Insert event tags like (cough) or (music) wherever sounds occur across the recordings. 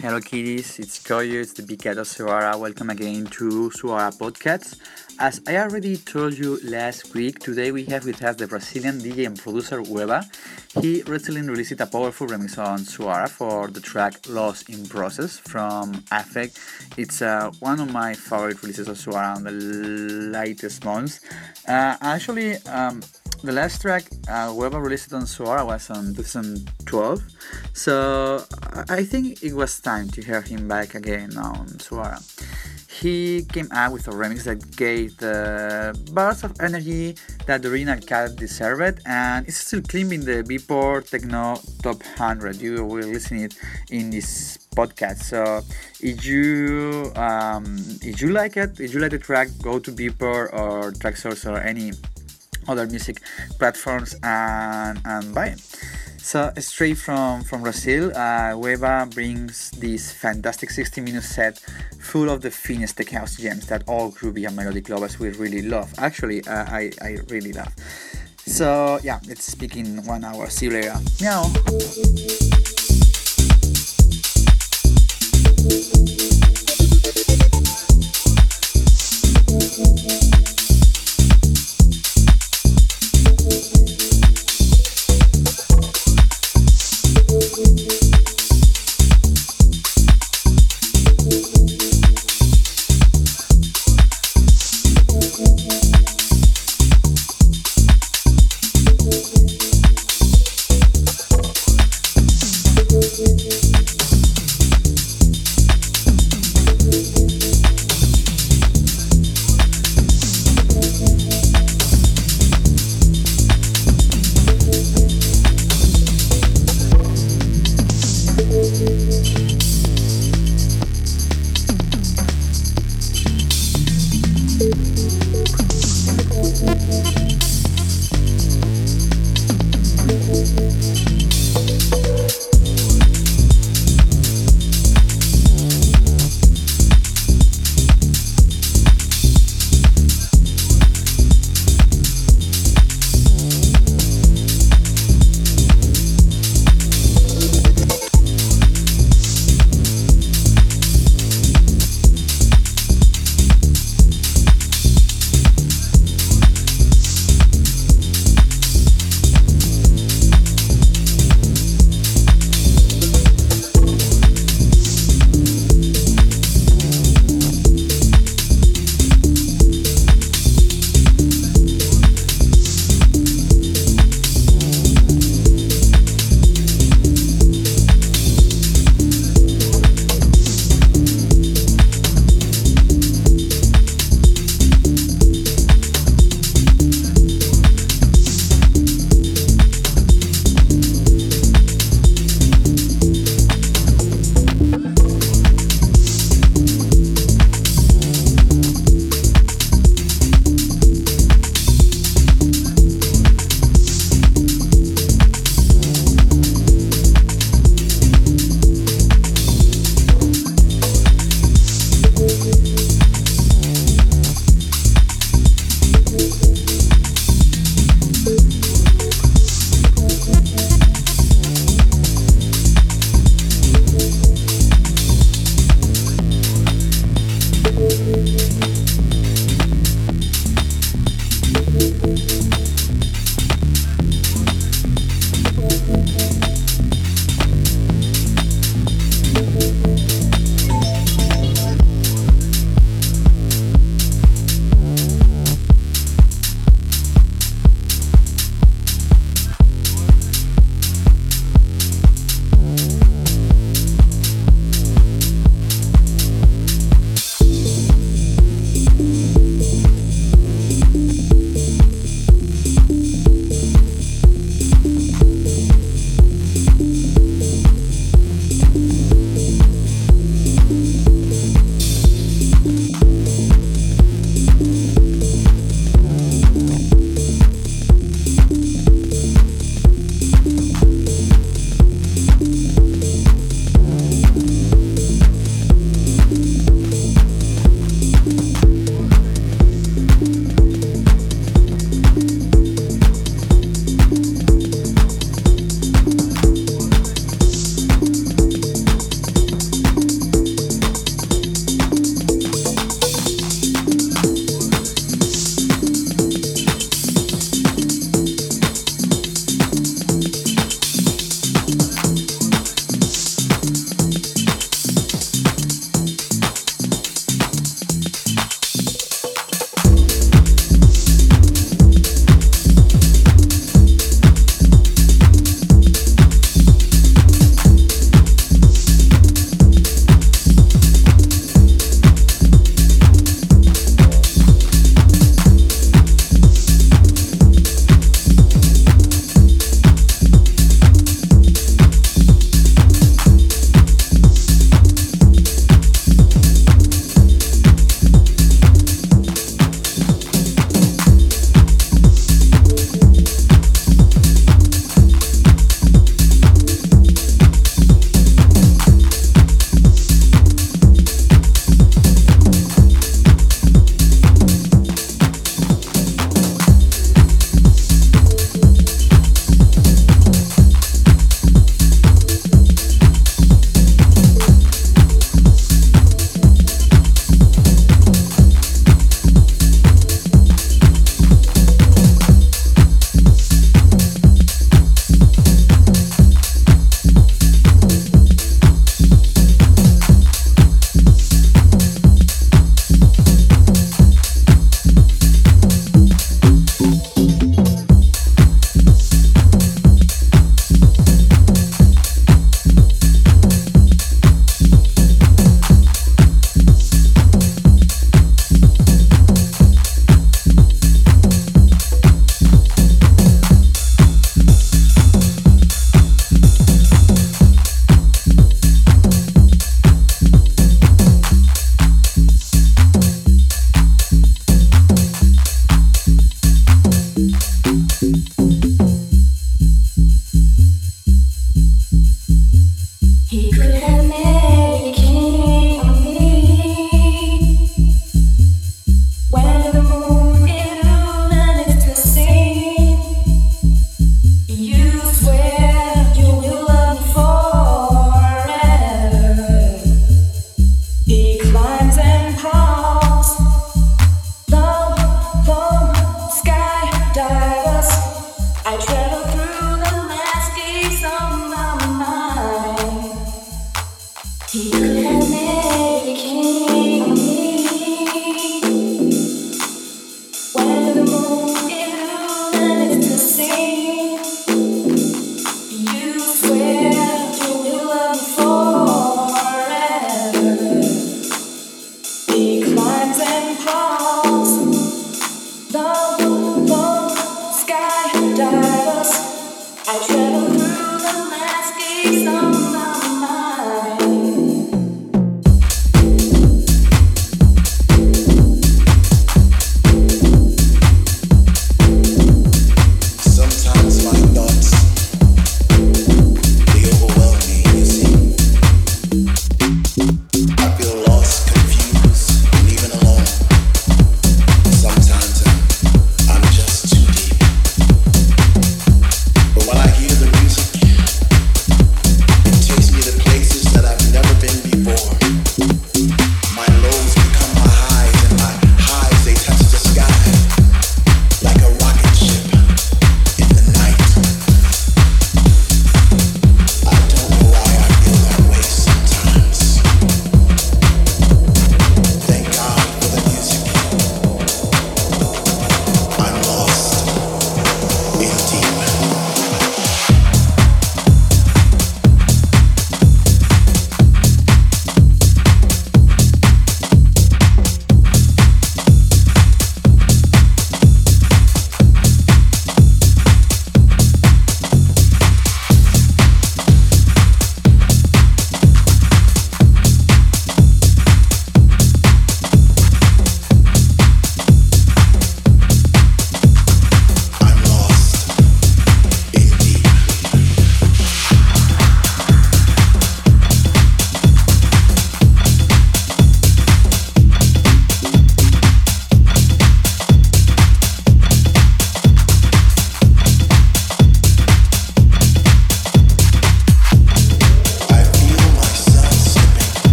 Hello, kiddies. It's Coyu. It's the big cat of Suara. Welcome again to Suara Podcast. As I already told you last week, today we have with us the Brazilian DJ and producer Wehbba. He recently released a powerful remix on Suara for the track Lost in Process from AFFKT. It's uh, one of my favorite releases of Suara in the latest months. Uh, actually, um, the last track uh, Wehbba released on Suara was on 2012, so I think it was time to hear him back again on Suara. He came out with a remix that gave the burst of energy that the original cat deserved, and it's still climbing the Beatport Techno Top 100. You will listen it in this podcast. So if you um, if you like it, if you like the track, go to Beatport or Traxsource or any other music platforms and, and buy it. So straight from from Brazil, uh, brings this fantastic 60 minute set full of the finest tech house gems that all groovy and melodic lovers will really love. Actually, uh, I, I really love. So yeah, let's speak in one hour. See you later. Meow.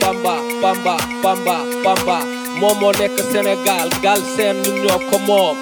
Bamba, bamba, bamba, bamba, moom moo nekk Sénégal Galsen ñun ñoo ko moom.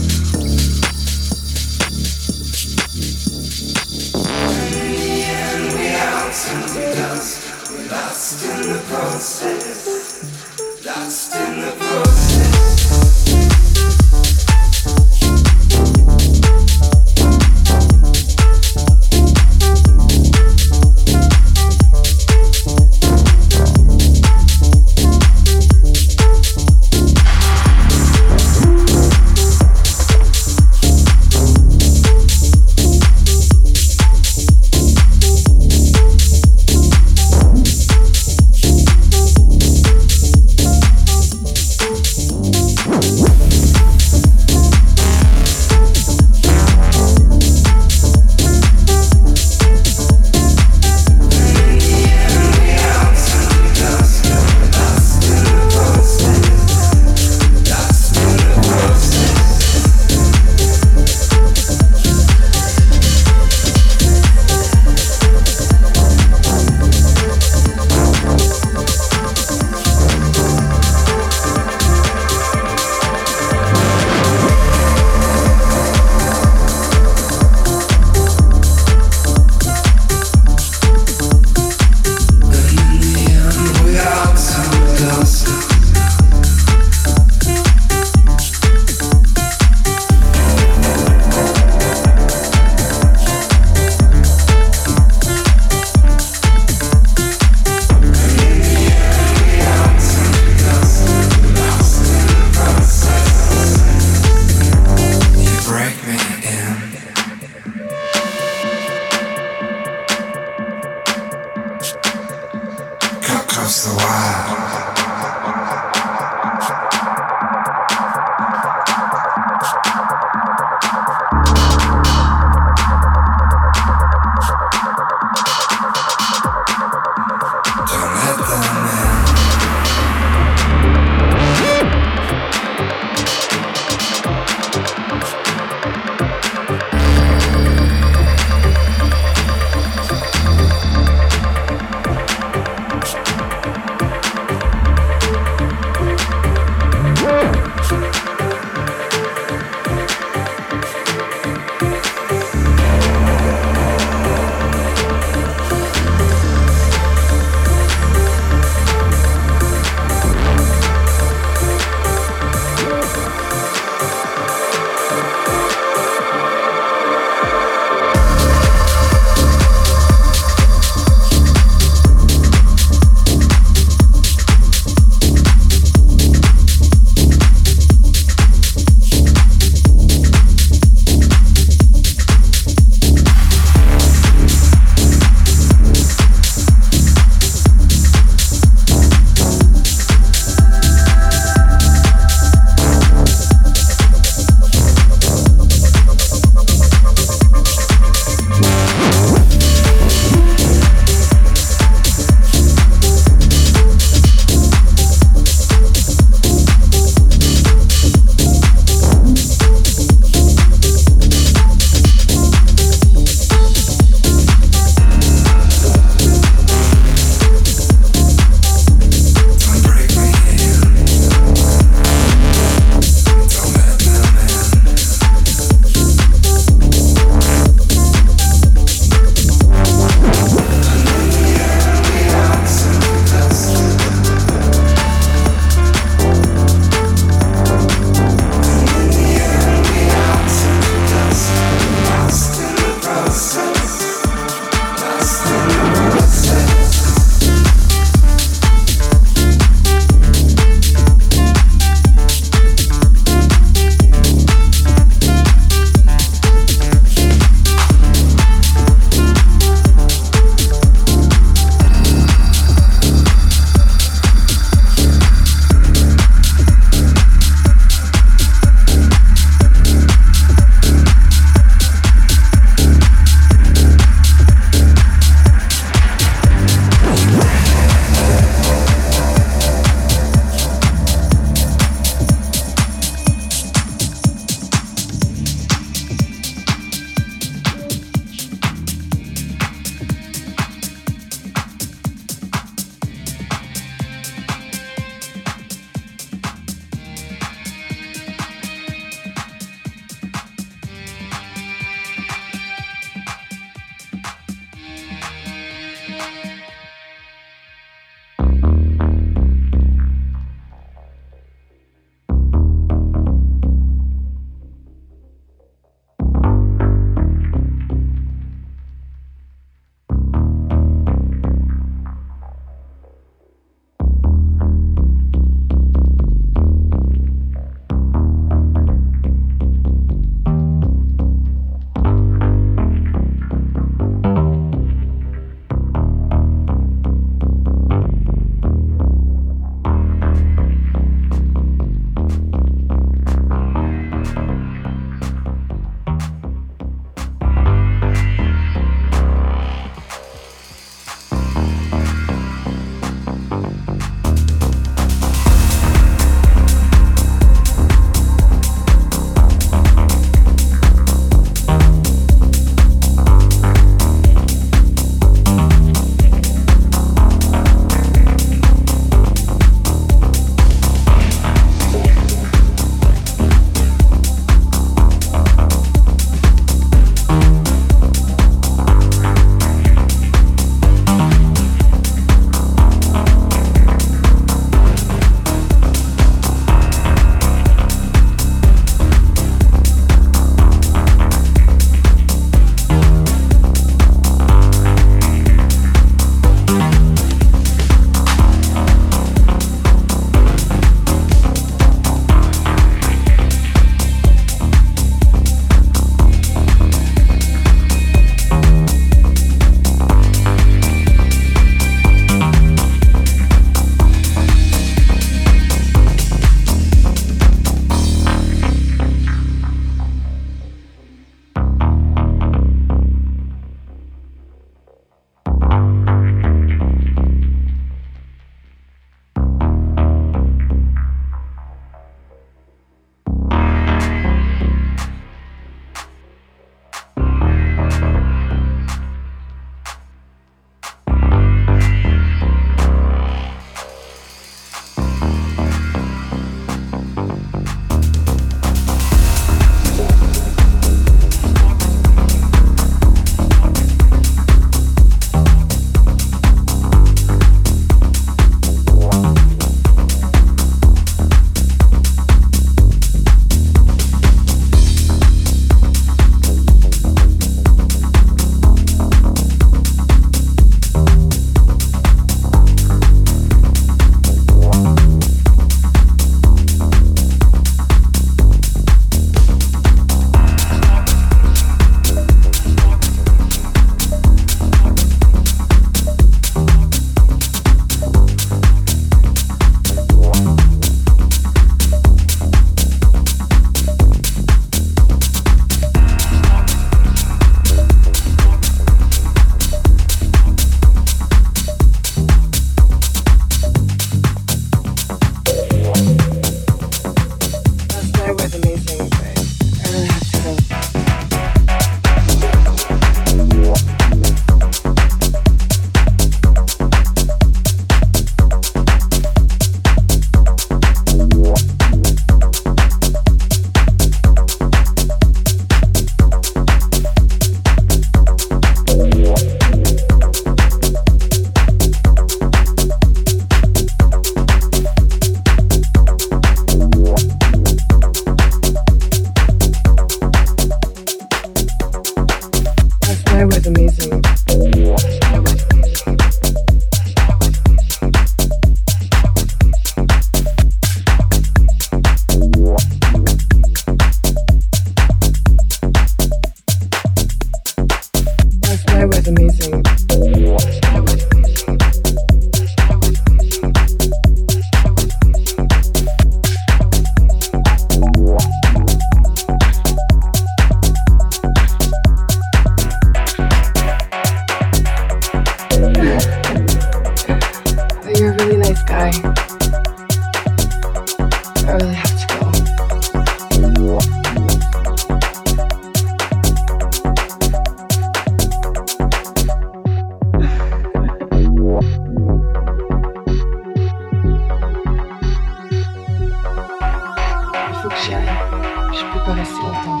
faut que. Je peux pas rester longtemps.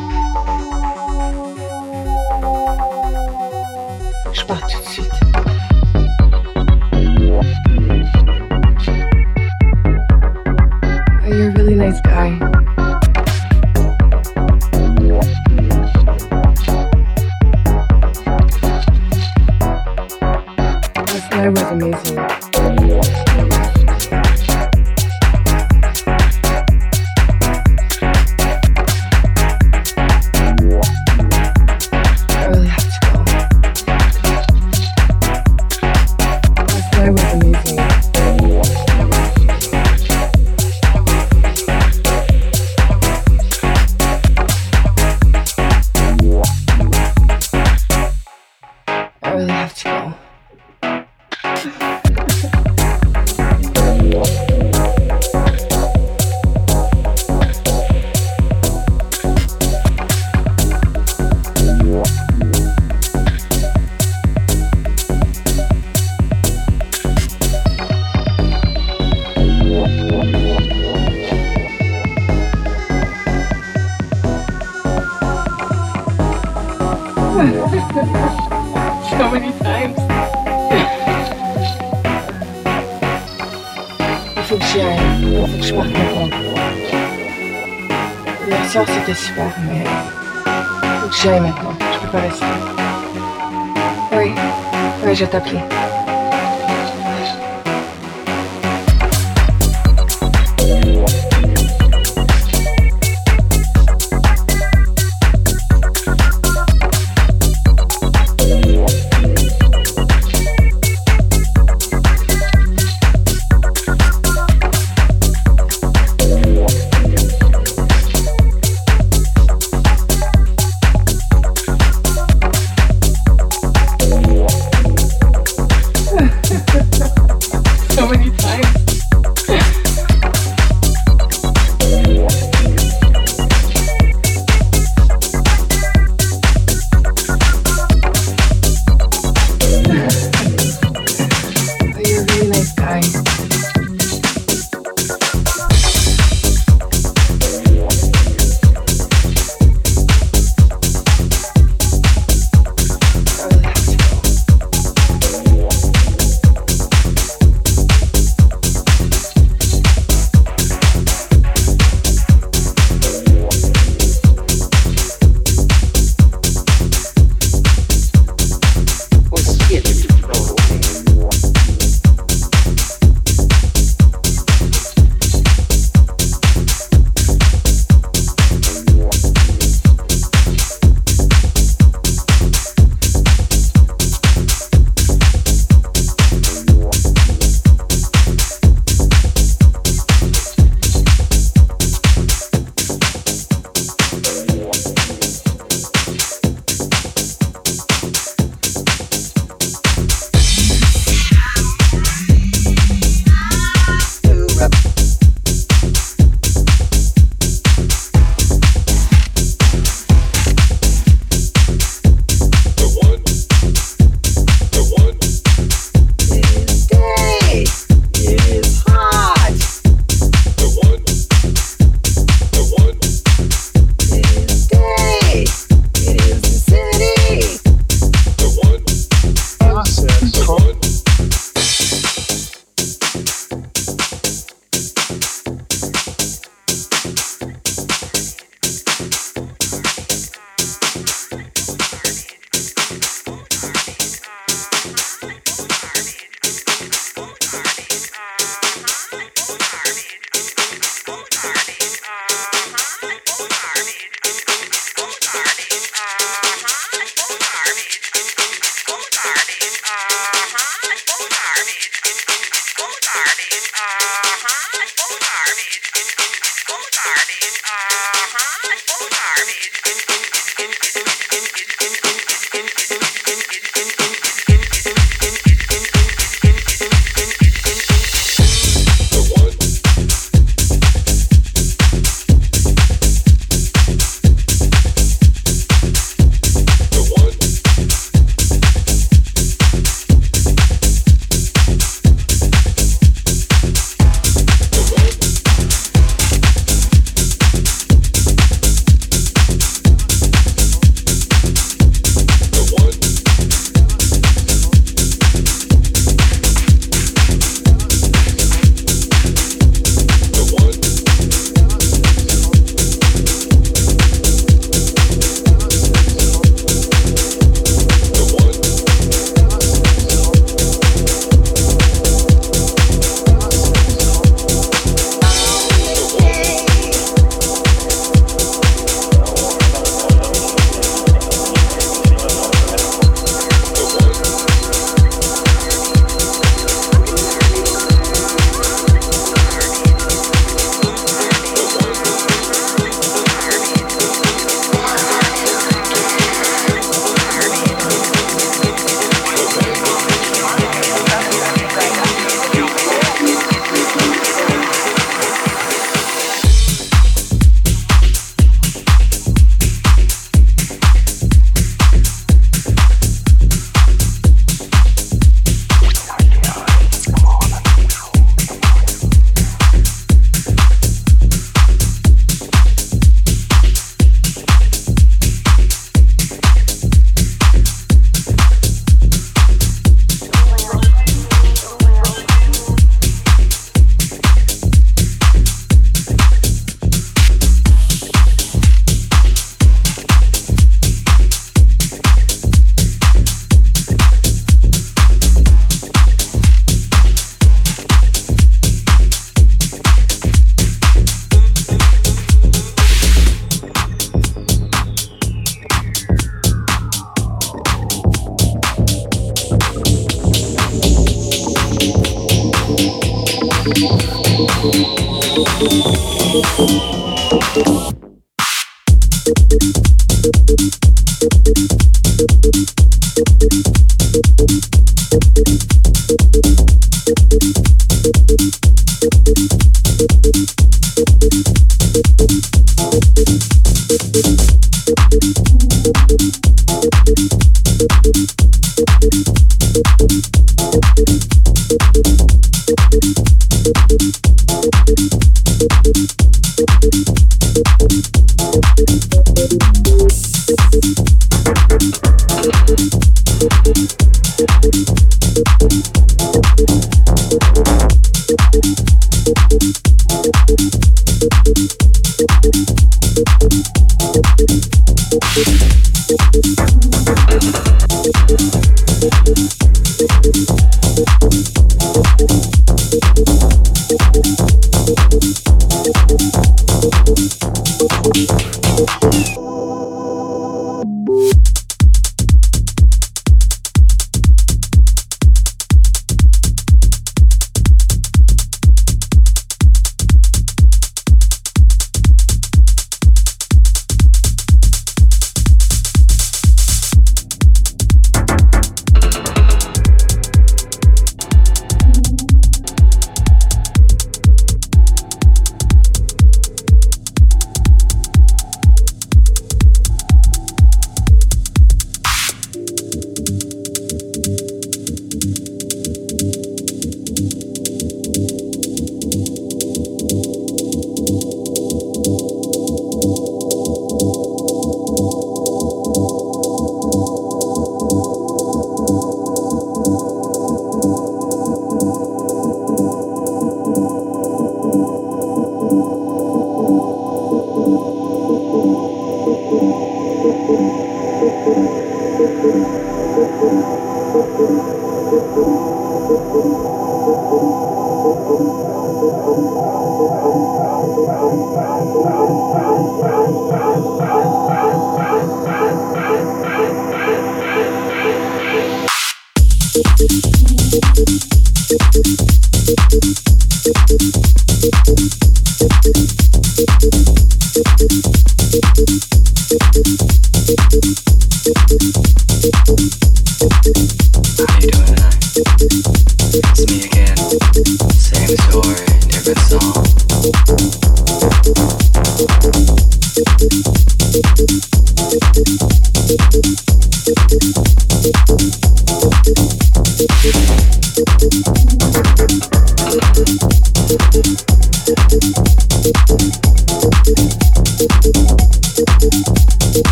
Je pars tout de suite. you're a really nice guy.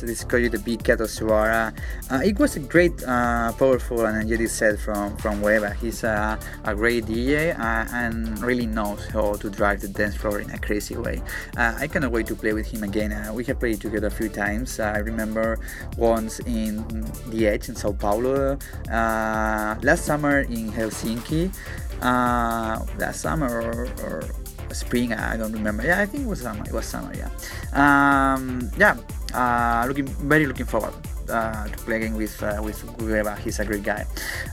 This is Coyu the Big Cat of Uh, it was a great, uh, powerful and energetic set from, from Wehbba. He's a, a great DJ uh, and really knows how to drive the dance floor in a crazy way. Uh, I cannot wait to play with him again. Uh, we have played together a few times. I remember once in The Edge in Sao Paulo, last summer in Helsinki, last summer or, or spring i don't remember yeah i think it was summer it was summer yeah um, yeah uh, looking very looking forward uh, to playing with uh, with Wehbba. He's a great guy.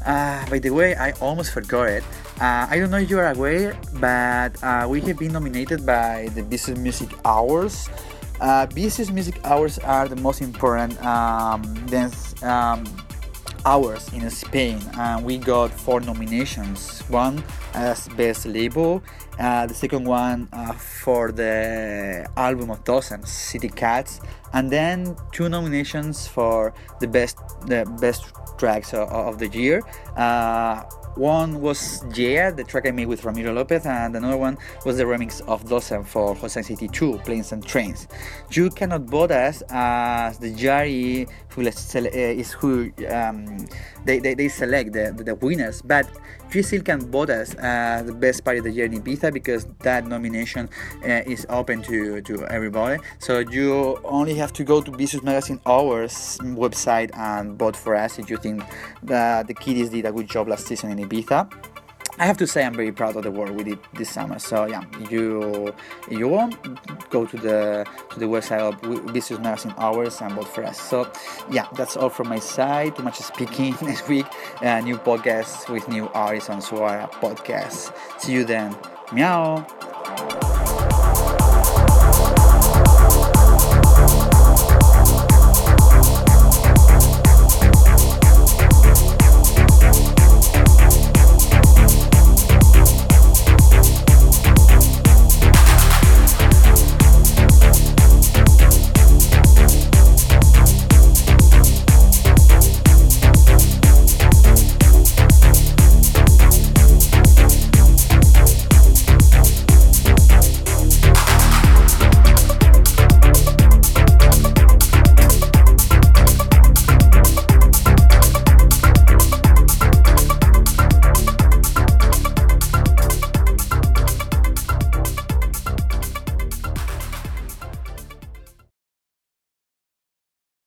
Uh, by the way, I almost forgot it. Uh, I don't know if you are aware, but uh, we have been nominated by the Vicious Music. Uh, Vicious Music Awards are the most important um, dance um, hours in Spain, and we got four nominations. One as best label, uh, the second one uh, for the album of Dosem, City Cats, and then two nominations for the best the best tracks of, of the year. Uh, one was Yeah, the track I made with Ramiro Lopez, and another one was the remix of Dosem for Jose City 2, Planes and Trains. You cannot vote us as the jury who is who um, they, they, they select the, the winners, but you still can vote us uh, the best party of the year in Ibiza because that nomination uh, is open to, to everybody. So you only have to go to Vicious Magazine Awards website and vote for us if you think that the kiddies did a good job last season in Ibiza. I have to say I'm very proud of the work we did this summer. So yeah, you you want go to the to the website of Vicious Magazine Hours and vote for us. So yeah, that's all from my side. Too much speaking (laughs) next week. Uh, new podcast with new artists on Suara Podcast. See you then. Meow.